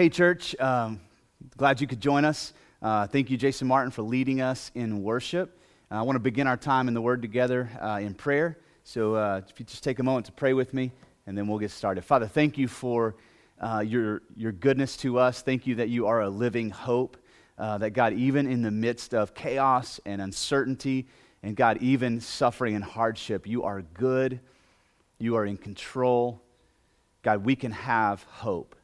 Hey, church. Um, glad you could join us. Uh, thank you, Jason Martin, for leading us in worship. Uh, I want to begin our time in the Word together uh, in prayer. So uh, if you just take a moment to pray with me, and then we'll get started. Father, thank you for uh, your, your goodness to us. Thank you that you are a living hope. Uh, that God, even in the midst of chaos and uncertainty, and God, even suffering and hardship, you are good. You are in control. God, we can have hope.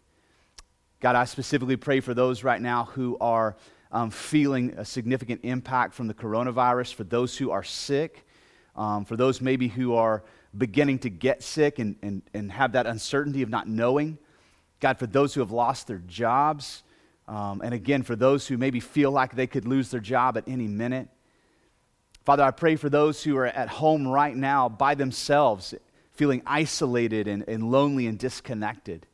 God, I specifically pray for those right now who are um, feeling a significant impact from the coronavirus, for those who are sick, um, for those maybe who are beginning to get sick and, and, and have that uncertainty of not knowing. God, for those who have lost their jobs, um, and again, for those who maybe feel like they could lose their job at any minute. Father, I pray for those who are at home right now by themselves, feeling isolated and, and lonely and disconnected.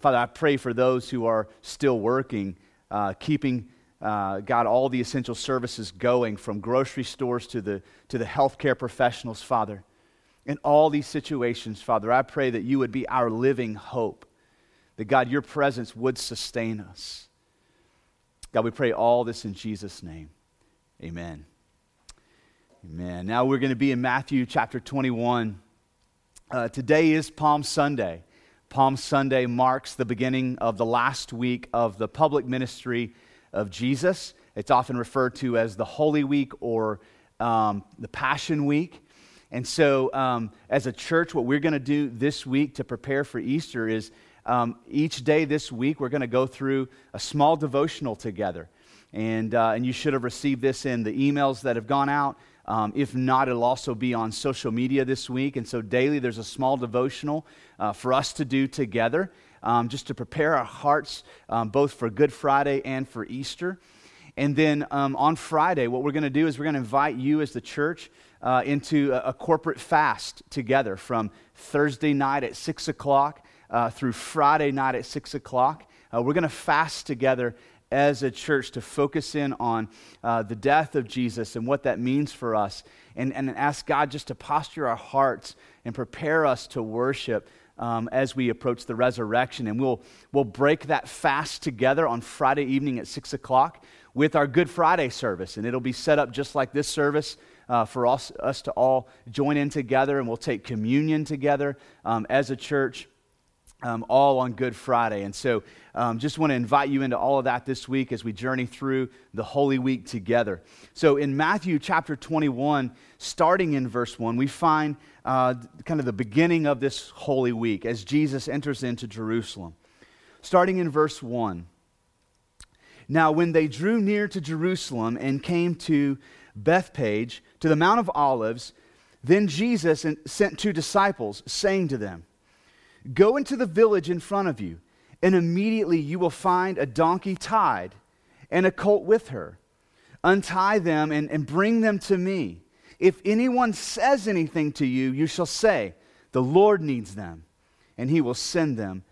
Father, I pray for those who are still working, uh, keeping, uh, God, all the essential services going from grocery stores to the, to the healthcare professionals, Father. In all these situations, Father, I pray that you would be our living hope, that, God, your presence would sustain us. God, we pray all this in Jesus' name. Amen. Amen. Now we're going to be in Matthew chapter 21. Uh, today is Palm Sunday. Palm Sunday marks the beginning of the last week of the public ministry of Jesus. It's often referred to as the Holy Week or um, the Passion Week. And so, um, as a church, what we're going to do this week to prepare for Easter is um, each day this week, we're going to go through a small devotional together. And, uh, and you should have received this in the emails that have gone out. Um, if not, it'll also be on social media this week. And so daily there's a small devotional uh, for us to do together um, just to prepare our hearts um, both for Good Friday and for Easter. And then um, on Friday, what we're going to do is we're going to invite you as the church uh, into a, a, corporate fast together from Thursday night at 6 o'clock uh, through Friday night at 6 o'clock. Uh, we're going to fast together as a church to focus in on uh, the death of Jesus and what that means for us, and, and ask God just to posture our hearts and prepare us to worship um, as we approach the resurrection. And we'll, we'll break that fast together on Friday evening at 6 o'clock with our Good Friday service. And it'll be set up just like this service. Uh, for us, us to all join in together, and we'll take communion together um, as a church um, all on Good Friday. And so, um, just want to invite you into all of that this week as we journey through the Holy Week together. So, in Matthew chapter 21, starting in verse 1, we find uh, kind of the beginning of this Holy Week as Jesus enters into Jerusalem. Starting in verse 1. Now, when they drew near to Jerusalem and came to Bethphage, to the Mount of Olives, then Jesus sent two disciples, saying to them, Go into the village in front of you, and immediately you will find a donkey tied and a colt with her. Untie them and, and bring them to me. If anyone says anything to you, you shall say, The Lord needs them, and he will send them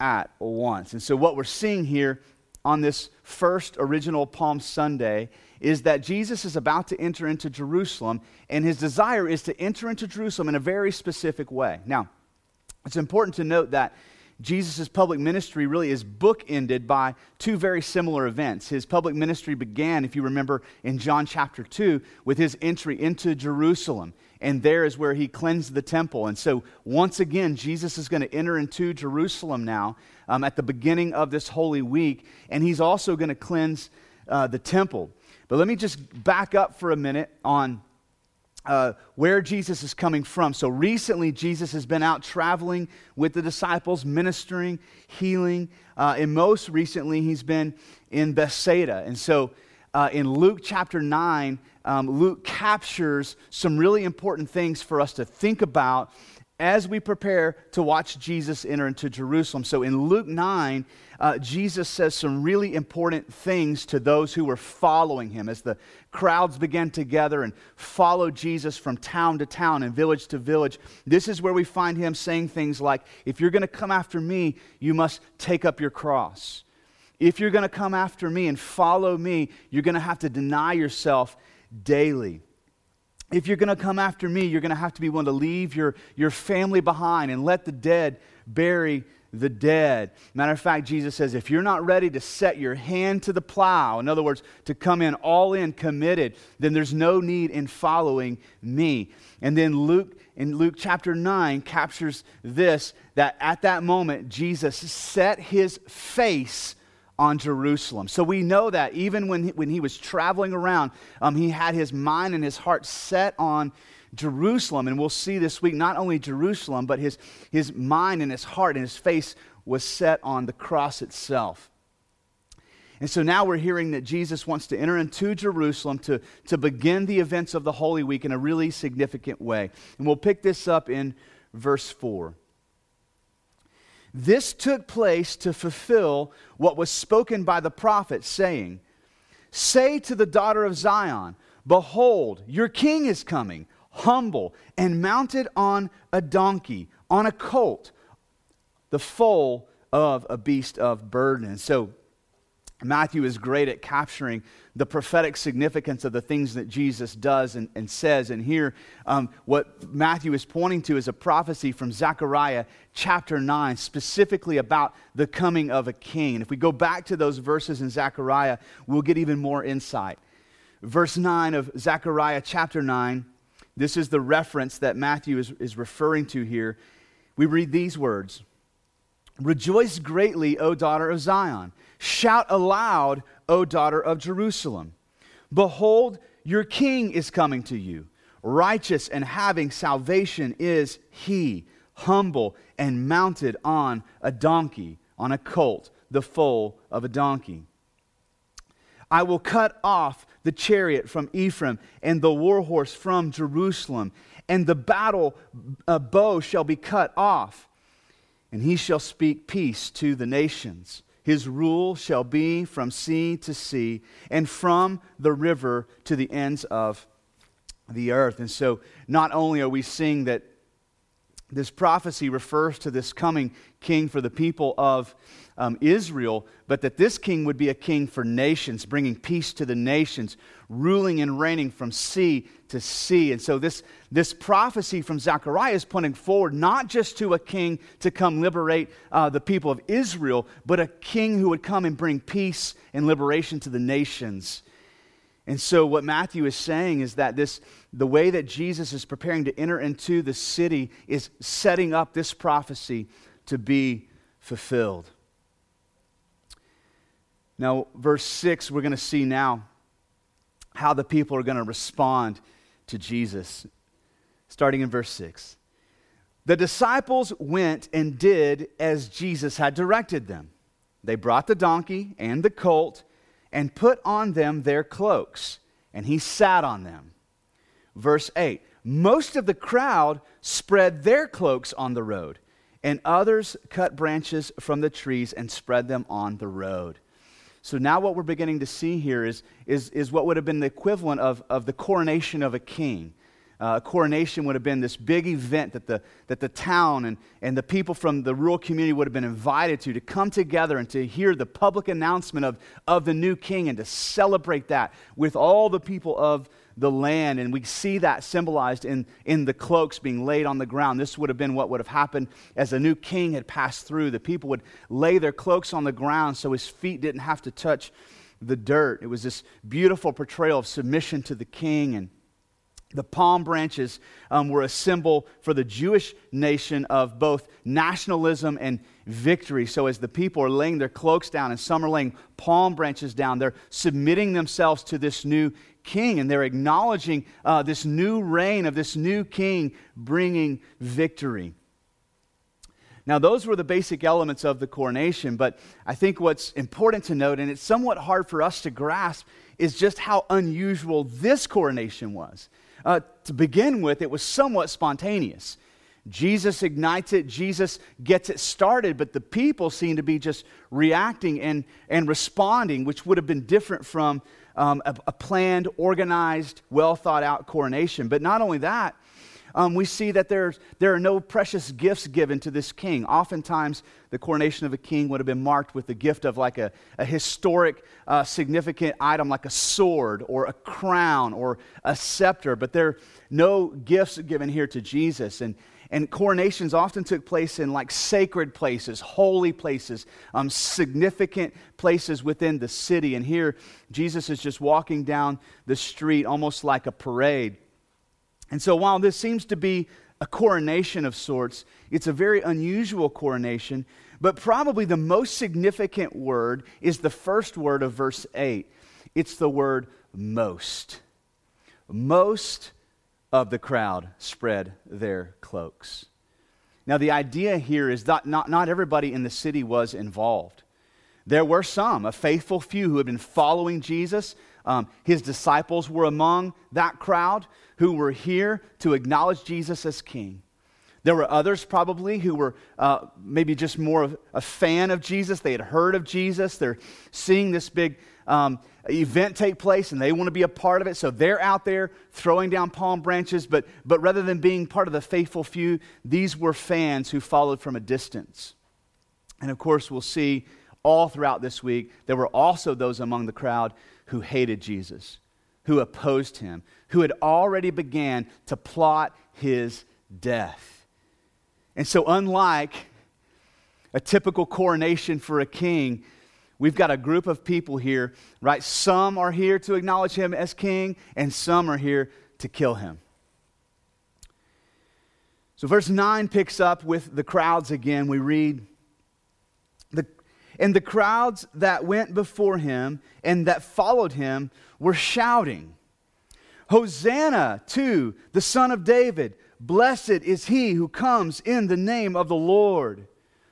at once. And so, what we're seeing here on this first original Palm Sunday is that Jesus is about to enter into Jerusalem, and his desire is to enter into Jerusalem in a very specific way. Now, it's important to note that Jesus' public ministry really is bookended by two very similar events. His public ministry began, if you remember, in John chapter 2 with his entry into Jerusalem. And there is where he cleansed the temple. And so, once again, Jesus is going to enter into Jerusalem now um, at the beginning of this Holy Week. And he's also going to cleanse uh, the temple. But let me just back up for a minute on uh, where Jesus is coming from. So recently, Jesus has been out traveling with the disciples, ministering, healing. Uh, and most recently, he's been in Bethsaida. And so uh, in Luke chapter 9, um, Luke captures some really important things for us to think about as we prepare to watch Jesus enter into Jerusalem. So in Luke 9, uh, Jesus says some really important things to those who were following him as the crowds began to gather and follow Jesus from town to town and village to village. This is where we find him saying things like, If you're going to come after me, you must take up your cross. If you're going to come after me and follow me, you're going to have to deny yourself daily if you're going to come after me, you're going to have to be willing to leave your, your family behind and let the dead bury the dead. Matter of fact, Jesus says, if you're not ready to set your hand to the plow, in other words, to come in all in committed, then there's no need in following me. And then Luke, in Luke chapter 9, captures this that at that moment, Jesus set his face on Jerusalem. So we know that even when he, when he was traveling around, um, he had his mind and his heart set on Jerusalem. And we'll see this week not only Jerusalem, but his, his mind and his heart and his face was set on the cross itself. And so now we're hearing that Jesus wants to enter into Jerusalem to, to begin the events of the Holy Week in a really significant way. And we'll pick this up in verse 4. This took place to fulfill what was spoken by the prophet, saying, Say to the daughter of Zion, Behold, your king is coming humble, and mounted on a donkey, on a colt, the foal of a beast of burden. And so Matthew is great at capturing the prophetic significance of the things that Jesus does and, and says. And here, um, what Matthew is pointing to is a prophecy from Zechariah chapter 9, specifically about the coming of a king. And if we go back to those verses in Zechariah, we'll get even more insight. Verse 9 of Zechariah chapter 9 this is the reference that Matthew is, is referring to here. We read these words Rejoice greatly, O daughter of Zion. Shout aloud, O daughter of Jerusalem. Behold, your king is coming to you. Righteous and having salvation is he, humble and mounted on a donkey, on a colt, the foal of a donkey. I will cut off the chariot from Ephraim and the war horse from Jerusalem, and the battle uh, bow shall be cut off, and he shall speak peace to the nations. His rule shall be from sea to sea, and from the river to the ends of the earth. And so, not only are we seeing that this prophecy refers to this coming king for the people of um, Israel, but that this king would be a king for nations, bringing peace to the nations, ruling and reigning from sea to sea. And so, this, this prophecy from Zechariah is pointing forward not just to a king to come liberate uh, the people of Israel, but a king who would come and bring peace and liberation to the nations. And so, what Matthew is saying is that this, the way that Jesus is preparing to enter into the city is setting up this prophecy to be fulfilled. Now, verse 6, we're going to see now how the people are going to respond to Jesus. Starting in verse 6. The disciples went and did as Jesus had directed them. They brought the donkey and the colt and put on them their cloaks, and he sat on them. Verse 8 Most of the crowd spread their cloaks on the road, and others cut branches from the trees and spread them on the road. So now what we're beginning to see here is, is, is what would have been the equivalent of, of the coronation of a king. Uh, a coronation would have been this big event that the, that the town and, and the people from the rural community would have been invited to, to come together and to hear the public announcement of, of the new king and to celebrate that with all the people of the land. And we see that symbolized in, in the cloaks being laid on the ground. This would have been what would have happened as a new king had passed through. The people would lay their cloaks on the ground so his feet didn't have to touch the dirt. It was this beautiful portrayal of submission to the king and the palm branches um, were a symbol for the Jewish nation of both nationalism and victory. So, as the people are laying their cloaks down and some are laying palm branches down, they're submitting themselves to this new king and they're acknowledging uh, this new reign of this new king bringing victory. Now, those were the basic elements of the coronation, but I think what's important to note, and it's somewhat hard for us to grasp, is just how unusual this coronation was. Uh, to begin with, it was somewhat spontaneous. Jesus ignites it, Jesus gets it started, but the people seem to be just reacting and, and responding, which would have been different from um, a, a planned, organized, well thought out coronation. But not only that, um, we see that there's, there are no precious gifts given to this king. Oftentimes, the coronation of a king would have been marked with the gift of like a, a historic, uh, significant item like a sword or a crown or a scepter, but there are no gifts given here to Jesus. And, And coronations often took place in like sacred places, holy places, um, significant places within the city. And here, Jesus is just walking down the street almost like a parade. And so, while this seems to be a coronation of sorts, it's a very unusual coronation. But probably the most significant word is the first word of verse 8. It's the word most. Most of the crowd spread their cloaks. Now, the idea here is that not, not everybody in the city was involved. There were some, a faithful few, who had been following Jesus. Um, his disciples were among that crowd who were here to acknowledge Jesus as king. There were others probably who were uh, maybe just more of a fan of Jesus. They had heard of Jesus. They're seeing this big um, event take place and they want to be a part of it. So they're out there throwing down palm branches. But, but rather than being part of the faithful few, these were fans who followed from a distance. And of course, we'll see all throughout this week, there were also those among the crowd who hated Jesus, who opposed him, who had already began to plot his death. And so, unlike a typical coronation for a king, We've got a group of people here, right? Some are here to acknowledge him as king, and some are here to kill him. So, verse 9 picks up with the crowds again. We read, the, And the crowds that went before him and that followed him were shouting, Hosanna to the Son of David! Blessed is he who comes in the name of the Lord!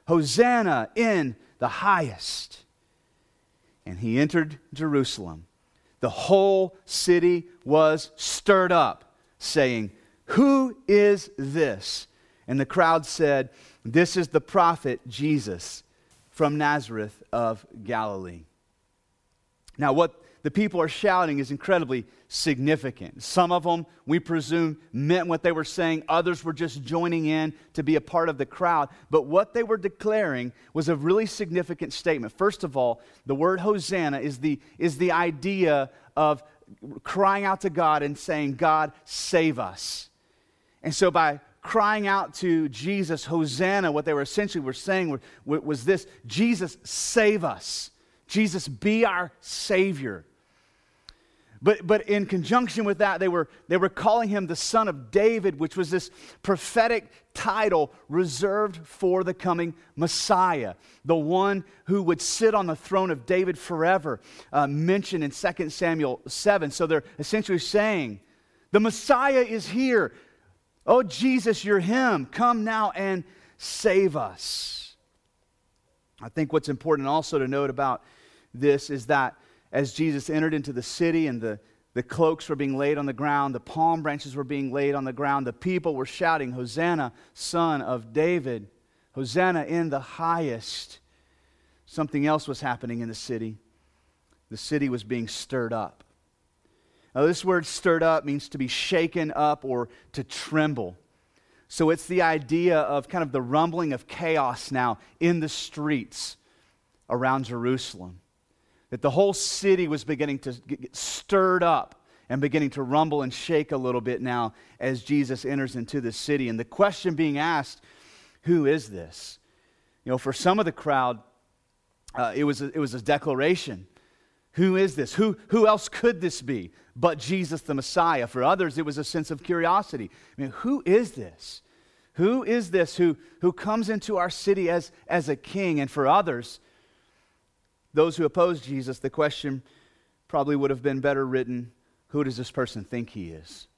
Hosanna in the highest! And he entered Jerusalem, the whole city was stirred up, saying, Who is this? And the crowd said, This is the prophet Jesus from Nazareth of Galilee. Now, what the people are shouting is incredibly significant. Some of them, we presume, meant what they were saying. Others were just joining in to be a part of the crowd. But what they were declaring was a really significant statement. First of all, the word Hosanna is the, is the idea of crying out to God and saying, God, save us. And so by crying out to Jesus, Hosanna, what they were essentially were saying was this Jesus, save us. Jesus, be our Savior. But, but in conjunction with that, they were, they were calling him the Son of David, which was this prophetic title reserved for the coming Messiah, the one who would sit on the throne of David forever, uh, mentioned in 2 Samuel 7. So they're essentially saying, The Messiah is here. Oh, Jesus, you're him. Come now and save us. I think what's important also to note about this is that as Jesus entered into the city and the, the cloaks were being laid on the ground, the palm branches were being laid on the ground, the people were shouting, Hosanna, son of David, Hosanna in the highest. Something else was happening in the city. The city was being stirred up. Now, this word stirred up means to be shaken up or to tremble. So it's the idea of kind of the rumbling of chaos now in the streets around Jerusalem that the whole city was beginning to get stirred up and beginning to rumble and shake a little bit now as Jesus enters into the city. And the question being asked, who is this? You know, for some of the crowd, uh, it, was a, it was a declaration. Who is this? Who, who else could this be but Jesus the Messiah? For others, it was a sense of curiosity. I mean, who is this? Who is this who, who comes into our city as, as a king? And for others, those who oppose Jesus, the question probably would have been better written Who does this person think he is?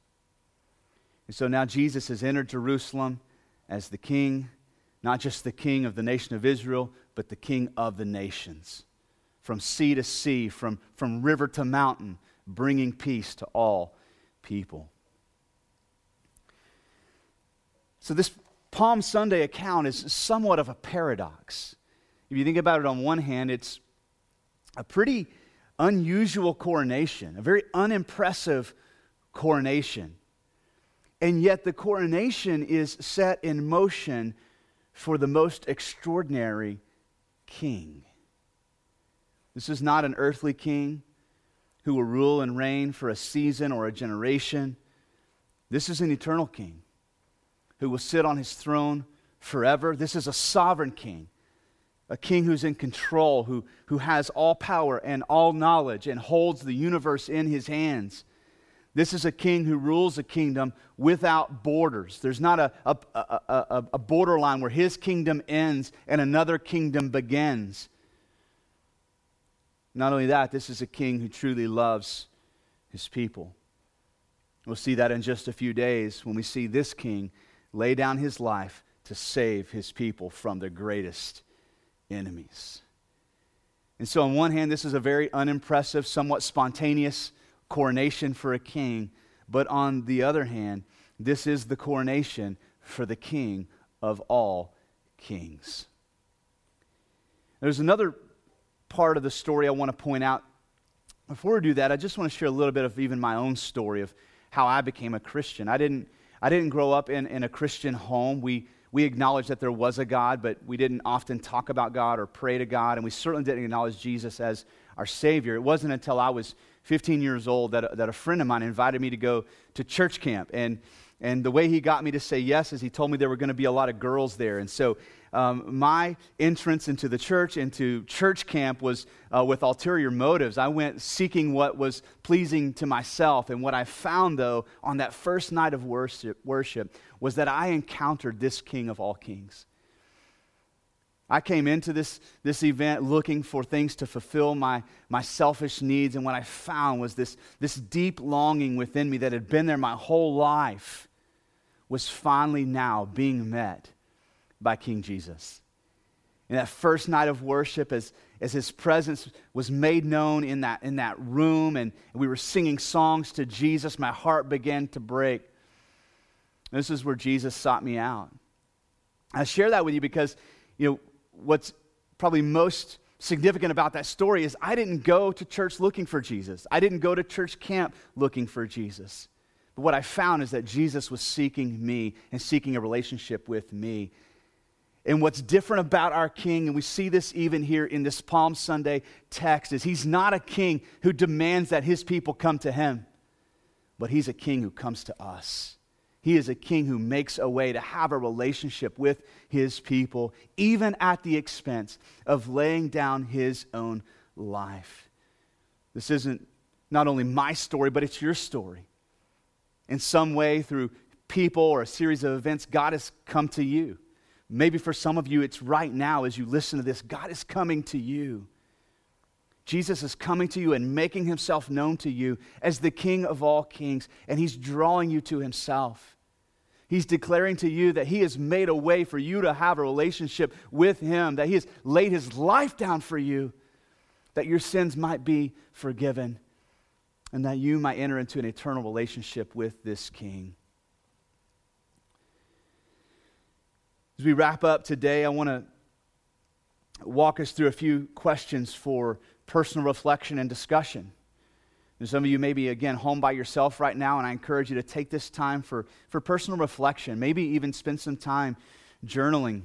And so now Jesus has entered Jerusalem as the king, not just the king of the nation of Israel, but the king of the nations. From sea to sea, from, from river to mountain, bringing peace to all people. So, this Palm Sunday account is somewhat of a paradox. If you think about it, on one hand, it's a pretty unusual coronation, a very unimpressive coronation. And yet, the coronation is set in motion for the most extraordinary king. This is not an earthly king who will rule and reign for a season or a generation. This is an eternal king who will sit on his throne forever. This is a sovereign king, a king who's in control, who, who has all power and all knowledge and holds the universe in his hands. This is a king who rules a kingdom without borders. There's not a, a, a, a, borderline where his kingdom ends and another kingdom begins. Not only that, this is a king who truly loves his people. We'll see that in just a few days when we see this king lay down his life to save his people from their greatest enemies. And so, on one hand, this is a very unimpressive, somewhat spontaneous coronation for a king, but on the other hand, this is the coronation for the king of all kings. There's another part of the story I want to point out. Before we do that, I just want to share a little bit of even my own story of how I became a Christian. I didn't, I didn't grow up in, in a Christian home. We, we acknowledged that there was a God, but we didn't often talk about God or pray to God, and we certainly didn't acknowledge Jesus as our Savior. It wasn't until I was 15 years old that, that a friend of mine invited me to go to church camp. And, and the way he got me to say yes is he told me there were going to be a lot of girls there. And so um, my entrance into the church, into church camp, was uh, with ulterior motives. I went seeking what was pleasing to myself. And what I found, though, on that first night of worship, worship was that I encountered this King of all kings. I came into this, this event looking for things to fulfill my, my selfish needs, and what I found was this, this deep longing within me that had been there my whole life was finally now being met by King Jesus. In that first night of worship, as, as his presence was made known in that, in that room, and we were singing songs to Jesus, my heart began to break. This is where Jesus sought me out. I share that with you because, you know, what's probably most significant about that story is I didn't go to church looking for Jesus. I didn't go to church camp looking for Jesus. But what I found is that Jesus was seeking me and seeking a relationship with me. And what's different about our king, and we see this even here in this Palm Sunday text, is he's not a king who demands that his people come to him, but he's a king who comes to us. He is a king who makes a way to have a relationship with his people, even at the expense of laying down his own life. This isn't not only my story, but it's your story. In some way, through people or a series of events, God has come to you. Maybe for some of you, it's right now as you listen to this. God is coming to you. Jesus is coming to you and making himself known to you as the King of all kings, and he's drawing you to himself. He's declaring to you that he has made a way for you to have a relationship with him, that he has laid his life down for you, that your sins might be forgiven, and that you might enter into an eternal relationship with this King. As we wrap up today, I want to walk us through a few questions for personal reflection and discussion. And some of you may be, again, home by yourself right now, and I encourage you to take this time for, for personal reflection. Maybe even spend some time journaling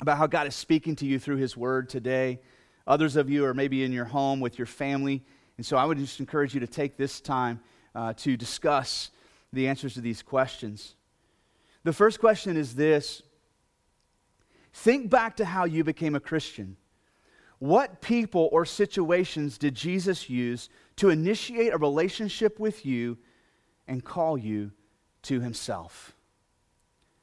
about how God is speaking to you through His Word today. Others of you are maybe in your home with your family. And so I would just encourage you to take this time uh, to discuss the answers to these questions. The first question is this Think back to how you became a Christian. What people or situations did Jesus use to initiate a relationship with you and call you to himself?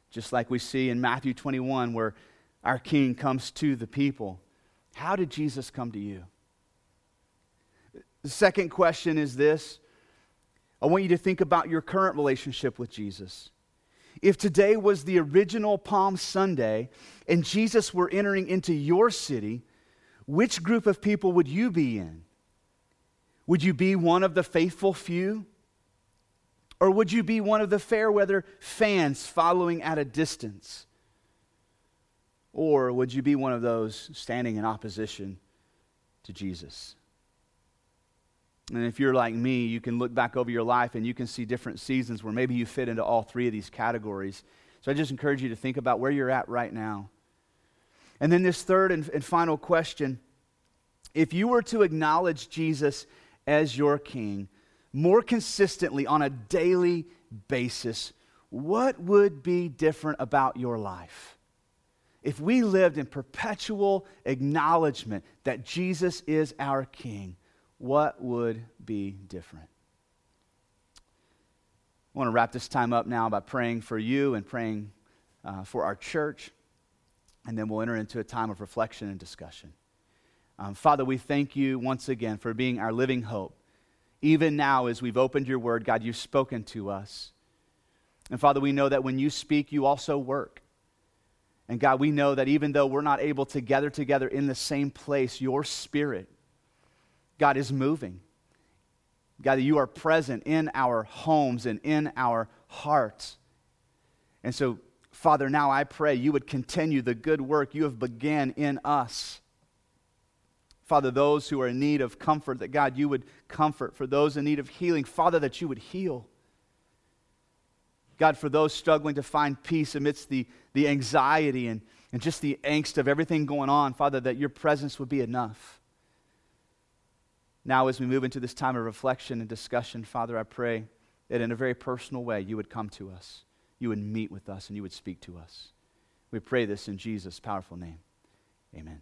Just like we see in Matthew 21, where our King comes to the people. How did Jesus come to you? The second question is this I want you to think about your current relationship with Jesus. If today was the original Palm Sunday and Jesus were entering into your city, which group of people would you be in? Would you be one of the faithful few? Or would you be one of the fair weather fans following at a distance? Or would you be one of those standing in opposition to Jesus? And if you're like me, you can look back over your life and you can see different seasons where maybe you fit into all three of these categories. So I just encourage you to think about where you're at right now. And then this third and, and final question if you were to acknowledge Jesus as your king more consistently on a daily basis, what would be different about your life? If we lived in perpetual acknowledgement that Jesus is our King, what would be different? I want to wrap this time up now by praying for you and praying uh, for our church, and then we'll enter into a time of reflection and discussion. Um, Father, we thank you once again for being our living hope. Even now, as we've opened your word, God, you've spoken to us. And Father, we know that when you speak, you also work. And God, we know that even though we're not able to gather together in the same place, your spirit, God, is moving. God, that you are present in our homes and in our hearts. And so, Father, now I pray you would continue the good work you have began in us. Father, those who are in need of comfort, that God, you would comfort. For those in need of healing, Father, that you would heal. God, for those struggling to find peace amidst the, the anxiety and, and just the angst of everything going on, Father, that your presence would be enough. Now, as we move into this time of reflection and discussion, Father, I pray that in a very personal way you would come to us, you would meet with us, and you would speak to us. We pray this in Jesus' powerful name. Amen.